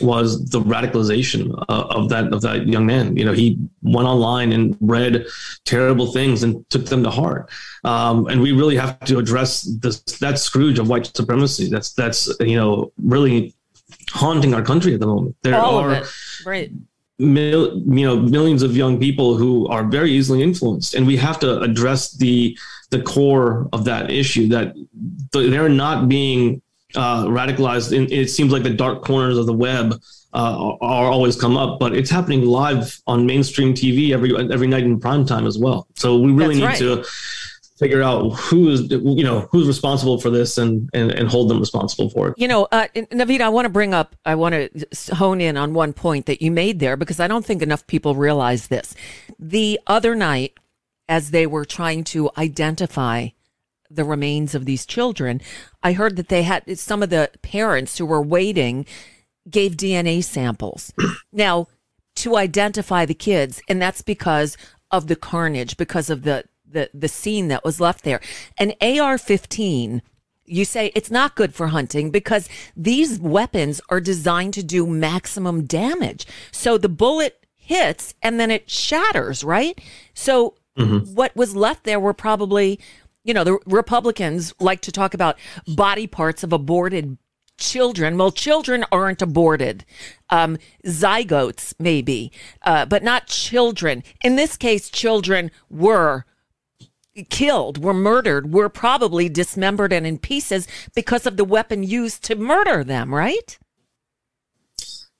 was the radicalization uh, of that of that young man. You know, he went online and read terrible things and took them to heart. Um, and we really have to address this that Scrooge of white supremacy. That's that's you know really haunting our country at the moment. There All are right. Mil, you know millions of young people who are very easily influenced, and we have to address the the core of that issue that they're not being uh, radicalized. In, it seems like the dark corners of the web uh, are always come up, but it's happening live on mainstream TV every every night in prime time as well. So we really That's need right. to figure out who is you know who's responsible for this and and, and hold them responsible for it you know uh, naveed i want to bring up i want to hone in on one point that you made there because i don't think enough people realize this the other night as they were trying to identify the remains of these children, I heard that they had some of the parents who were waiting gave DNA samples. now, to identify the kids, and that's because of the carnage, because of the the the scene that was left there. An AR-15 you say it's not good for hunting because these weapons are designed to do maximum damage. So the bullet hits and then it shatters, right? So mm-hmm. what was left there were probably you know, the Republicans like to talk about body parts of aborted children. Well, children aren't aborted. Um, zygotes, maybe, uh, but not children. In this case, children were killed, were murdered, were probably dismembered and in pieces because of the weapon used to murder them, right?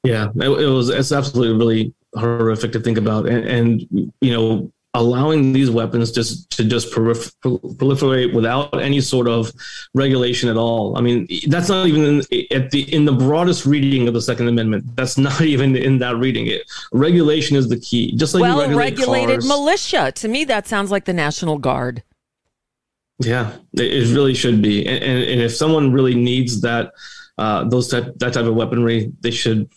Yeah, it, it was, it's absolutely really horrific to think about. And, and you know, allowing these weapons just to just proliferate without any sort of regulation at all. I mean, that's not even in, at the in the broadest reading of the Second Amendment. That's not even in that reading. It regulation is the key. Just like well regulated cars. militia. To me, that sounds like the National Guard. Yeah, it really should be. And, and, and if someone really needs that, uh, those type that type of weaponry, they should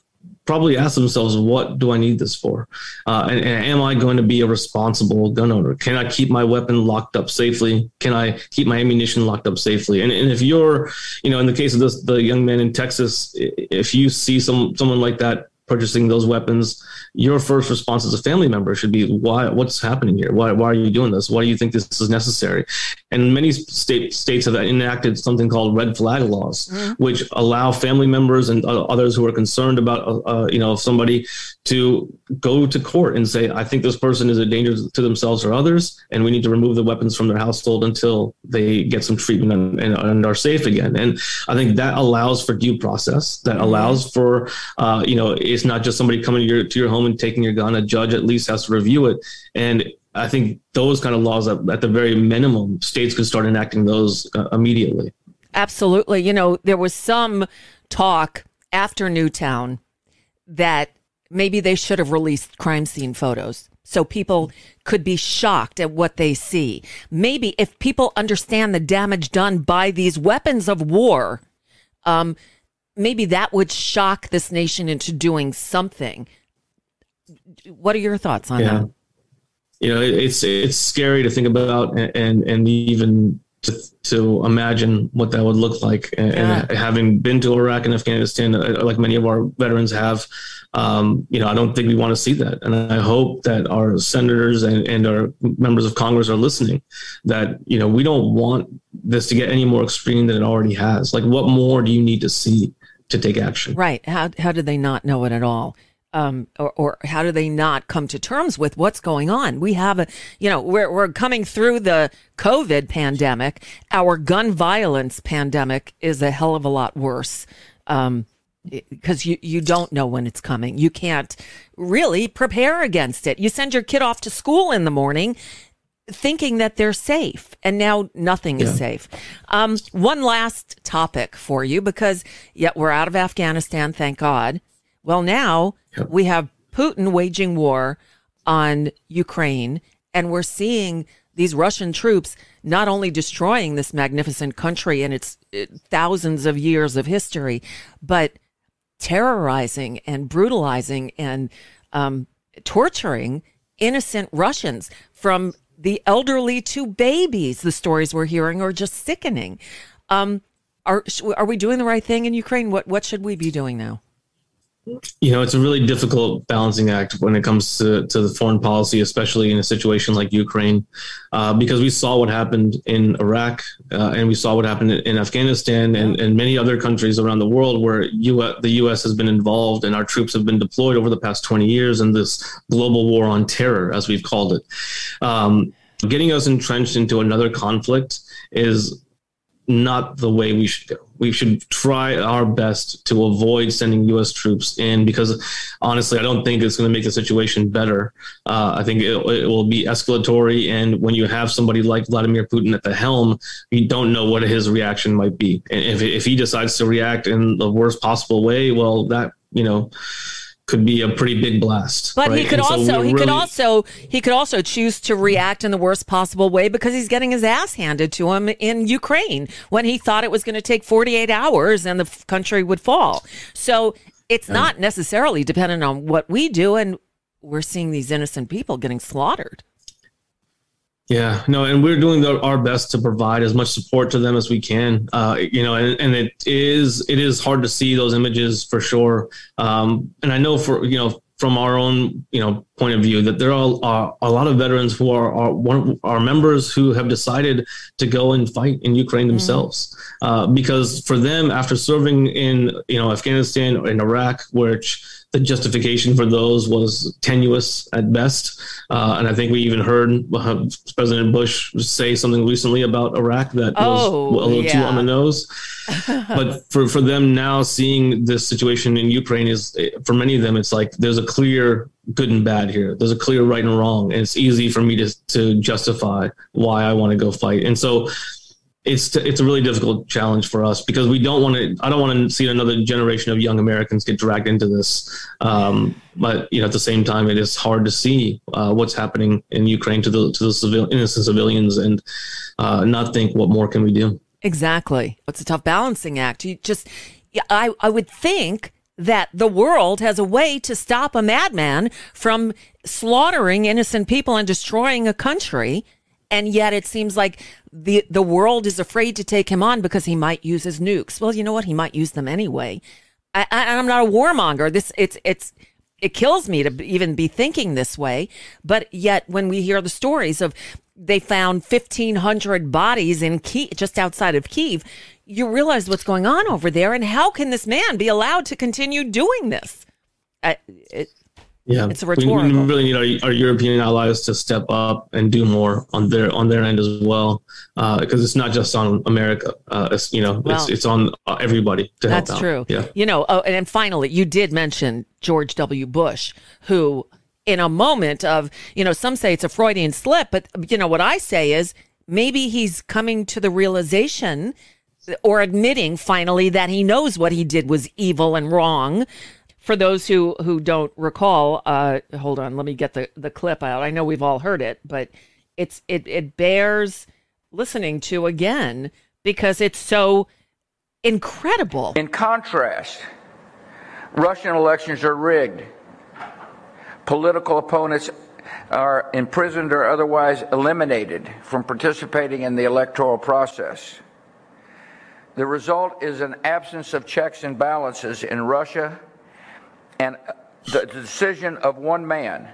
probably ask themselves, what do I need this for? Uh, and, and, am I going to be a responsible gun owner? Can I keep my weapon locked up safely? Can I keep my ammunition locked up safely? And, and if you're, you know, in the case of this, the young man in Texas, if you see some someone like that purchasing those weapons, your first response as a family member should be, "Why? What's happening here? Why? Why are you doing this? Why do you think this is necessary?" And many state states have enacted something called red flag laws, mm-hmm. which allow family members and uh, others who are concerned about, uh, uh, you know, somebody to go to court and say, "I think this person is a danger to themselves or others, and we need to remove the weapons from their household until they get some treatment and, and, and are safe again." And I think that allows for due process. That mm-hmm. allows for, uh, you know it's not just somebody coming to your to your home taking your gun. A judge at least has to review it, and I think those kind of laws, at, at the very minimum, states could start enacting those uh, immediately. Absolutely. You know, there was some talk after Newtown that maybe they should have released crime scene photos so people could be shocked at what they see. Maybe if people understand the damage done by these weapons of war, um, maybe that would shock this nation into doing something. What are your thoughts on yeah. that? You know, it's it's scary to think about and and, even to, to imagine what that would look like. And, yeah. and having been to Iraq and Afghanistan, uh, like many of our veterans have, um, you know, I don't think we want to see that. And I hope that our senators and, and our members of Congress are listening that, you know, we don't want this to get any more extreme than it already has. Like, what more do you need to see? to take action. Right. How, how did they not know it at all? Um, or, or how do they not come to terms with what's going on? We have a, you know, we're, we're coming through the COVID pandemic. Our gun violence pandemic is a hell of a lot worse. Um, because you, you don't know when it's coming. You can't really prepare against it. You send your kid off to school in the morning thinking that they're safe and now nothing yeah. is safe. Um, one last topic for you because yet we're out of Afghanistan, thank God. Well, now yep. we have Putin waging war on Ukraine and we're seeing these Russian troops not only destroying this magnificent country and its thousands of years of history, but terrorizing and brutalizing and um, torturing innocent Russians from the elderly to babies. The stories we're hearing are just sickening. Um, are are we doing the right thing in Ukraine? What what should we be doing now? You know, it's a really difficult balancing act when it comes to, to the foreign policy, especially in a situation like Ukraine, uh, because we saw what happened in Iraq uh, and we saw what happened in Afghanistan and, and many other countries around the world where US, the U.S. has been involved and our troops have been deployed over the past 20 years in this global war on terror, as we've called it. Um, getting us entrenched into another conflict is not the way we should go. We should try our best to avoid sending U.S. troops in because, honestly, I don't think it's going to make the situation better. Uh, I think it, it, will be escalatory, and when you have somebody like Vladimir Putin at the helm, you don't know what his reaction might be. And if if he decides to react in the worst possible way, well, that you know could be a pretty big blast. But right? he could and also so he really... could also he could also choose to react in the worst possible way because he's getting his ass handed to him in Ukraine when he thought it was going to take 48 hours and the country would fall. So it's not necessarily dependent on what we do and we're seeing these innocent people getting slaughtered. Yeah, no, and we're doing the, our best to provide as much support to them as we can. Uh, you know, and, and it is it is hard to see those images for sure. Um, and I know for you know from our own you know point of view that there are, a lot of veterans who are are, one, are members who have decided to go and fight in Ukraine mm-hmm. themselves mm. uh, because for them after serving in you know Afghanistan or in Iraq, which the justification for those was tenuous at best. Uh, and I think we even heard uh, President Bush say something recently about Iraq that oh, was a little yeah. too on the nose. but for, for them now seeing this situation in Ukraine is for many of them, it's like there's a clear good and bad here. There's a clear right and wrong. And it's easy for me to, to justify why I want to go fight. And so it's it's a really difficult challenge for us because we don't want to. I don't want to see another generation of young Americans get dragged into this. Um, but you know, at the same time, it is hard to see uh, what's happening in Ukraine to the to the civil, innocent civilians and uh, not think what more can we do. Exactly, it's a tough balancing act. You just, I I would think that the world has a way to stop a madman from slaughtering innocent people and destroying a country and yet it seems like the the world is afraid to take him on because he might use his nukes. Well, you know what? He might use them anyway. I, I, I'm not a warmonger. This it's it's it kills me to even be thinking this way. But yet, when we hear the stories of they found 1,500 bodies in Kiev, just outside of Kiev, you realize what's going on over there, and how can this man be allowed to continue doing this? It, yeah, it's a we, rhetorical. we really need our, our European allies to step up and do more on their on their end as well, because it's not just on America. Uh, it's you know Well, it's it's on uh, everybody to help That's out. true. Yeah. You know, oh, and finally, you did mention George W. Bush, who, in a moment of, you know, some say it's a Freudian slip, but, you know, what I say is maybe he's coming to the realization or admitting finally that he knows what he did was evil and wrong. For those who, who don't recall, uh, hold on, let me get the, the clip out. I know we've all heard it, but it's it, it bears listening to again because it's so incredible. In contrast, Russian elections are rigged. Political opponents are imprisoned or otherwise eliminated from participating in the electoral process. The result is an absence of checks and balances in Russia and the decision of one man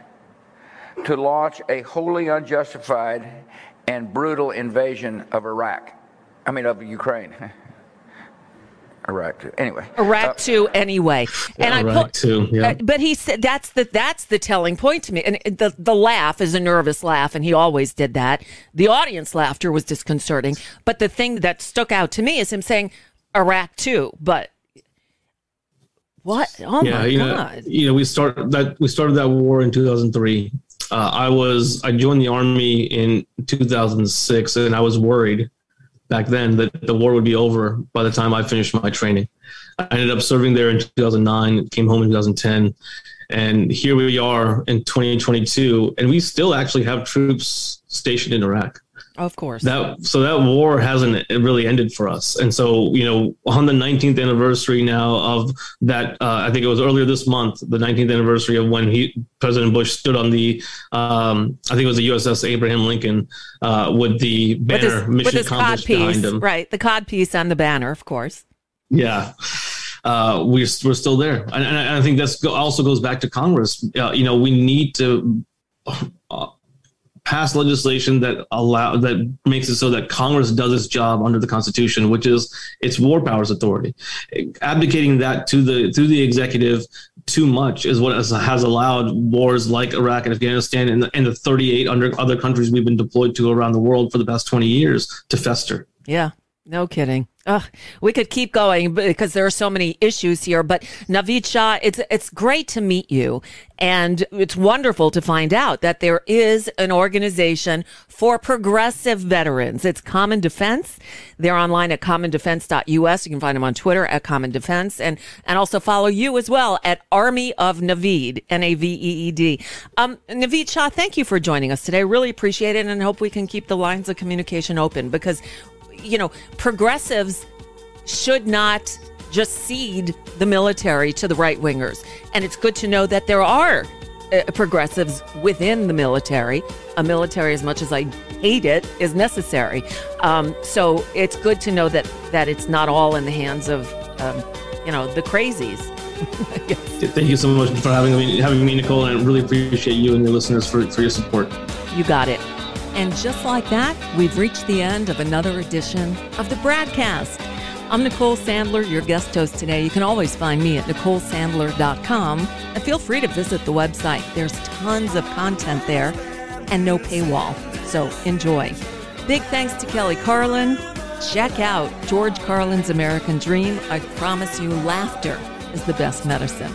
to launch a wholly unjustified and brutal invasion of Iraq. I mean, of Ukraine. Iraq. Anyway. Iraq too, anyway. And I Iraq put, too, yeah. uh, but he said that's the that's the telling point to me. And the the laugh is a nervous laugh, and he always did that. The audience laughter was disconcerting, but the thing that stuck out to me is him saying Iraq too. But what? Oh yeah, my you know, you know, we started that we started that war in 2003. Uh, I was I joined the army in 2006, and I was worried back then that the war would be over by the time I finished my training. I ended up serving there in 2009, came home in 2010, and here we are in 2022, and we still actually have troops stationed in Iraq. Of course. That so that war hasn't really ended for us, and so you know on the 19th anniversary now of that, uh, I think it was earlier this month, the 19th anniversary of when he President Bush stood on the, um, I think it was the USS Abraham Lincoln uh, with the banner mission with his cod accomplished piece, behind him. right? The cod piece on the banner, of course. Yeah. Uh, we're, we're still there. And, and I think that's also goes back to Congress. Uh, you know, we need to pass legislation that allow that makes it so that Congress does its job under the Constitution, which is its war powers authority. Abdicating that to the to the executive too much is what has, has allowed wars like Iraq and Afghanistan and the, and the 38 under other countries we've been deployed to around the world for the past 20 years to fester. Yeah, no kidding. We could keep going because there are so many issues here. But Naveed Shah, it's it's great to meet you, and it's wonderful to find out that there is an organization for progressive veterans. It's Common Defense. They're online at commondefense.us. You can find them on Twitter at Common Defense, and and also follow you as well at Army of Naveed, N A V E E D. Um, Shah, thank you for joining us today. Really appreciate it, and hope we can keep the lines of communication open because you know, progressives should not just cede the military to the right wingers. And it's good to know that there are uh, progressives within the military. A military, as much as I hate it, is necessary. Um, so it's good to know that that it's not all in the hands of, um, you know, the crazies. Thank you so much for having me, having me, Nicole, and I really appreciate you and your listeners for, for your support. You got it. And just like that, we've reached the end of another edition of the BradCast. I'm Nicole Sandler, your guest host today. You can always find me at NicoleSandler.com and feel free to visit the website. There's tons of content there and no paywall. So enjoy. Big thanks to Kelly Carlin. Check out George Carlin's American Dream. I promise you, laughter is the best medicine.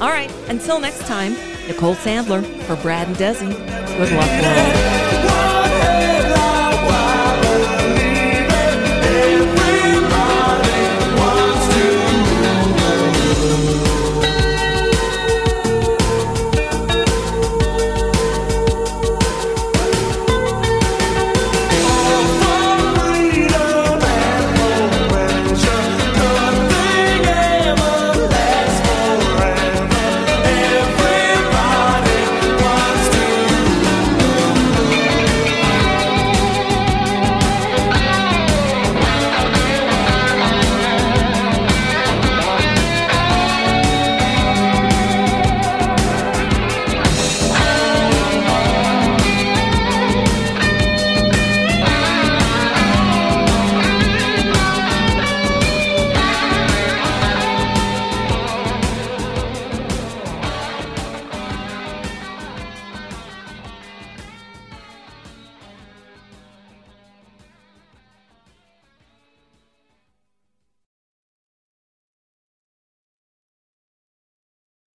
All right, until next time, Nicole Sandler for Brad and Desi. Good luck, world.